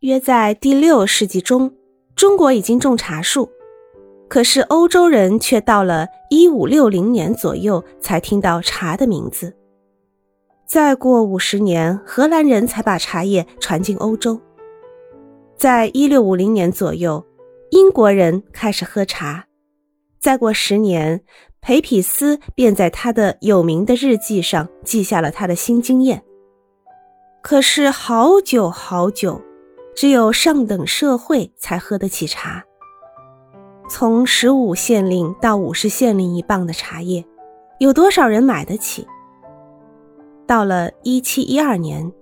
约在第六世纪中，中国已经种茶树，可是欧洲人却到了一五六零年左右才听到茶的名字。再过五十年，荷兰人才把茶叶传进欧洲。在一六五零年左右，英国人开始喝茶。再过十年，培匹斯便在他的有名的日记上记下了他的新经验。可是好久好久，只有上等社会才喝得起茶。从十五县令到五十县令一磅的茶叶，有多少人买得起？到了一七一二年，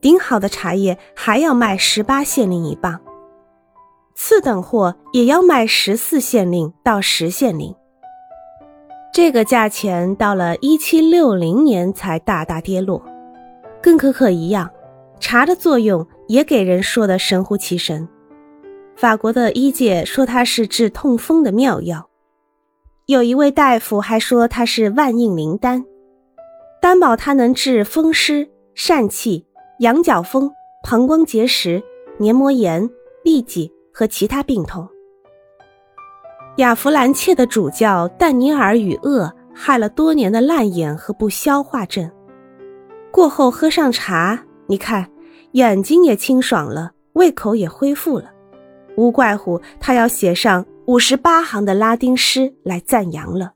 顶好的茶叶还要卖十八县令一磅，次等货也要卖十四县令到十县令。这个价钱到了一七六零年才大大跌落。跟可可一样，茶的作用也给人说的神乎其神。法国的医界说它是治痛风的妙药，有一位大夫还说它是万应灵丹，担保它能治风湿、疝气、羊角风、膀胱结石、黏膜炎、痢疾和其他病痛。亚弗兰切的主教但尼尔与厄害了多年的烂眼和不消化症。过后喝上茶，你看，眼睛也清爽了，胃口也恢复了，无怪乎他要写上五十八行的拉丁诗来赞扬了。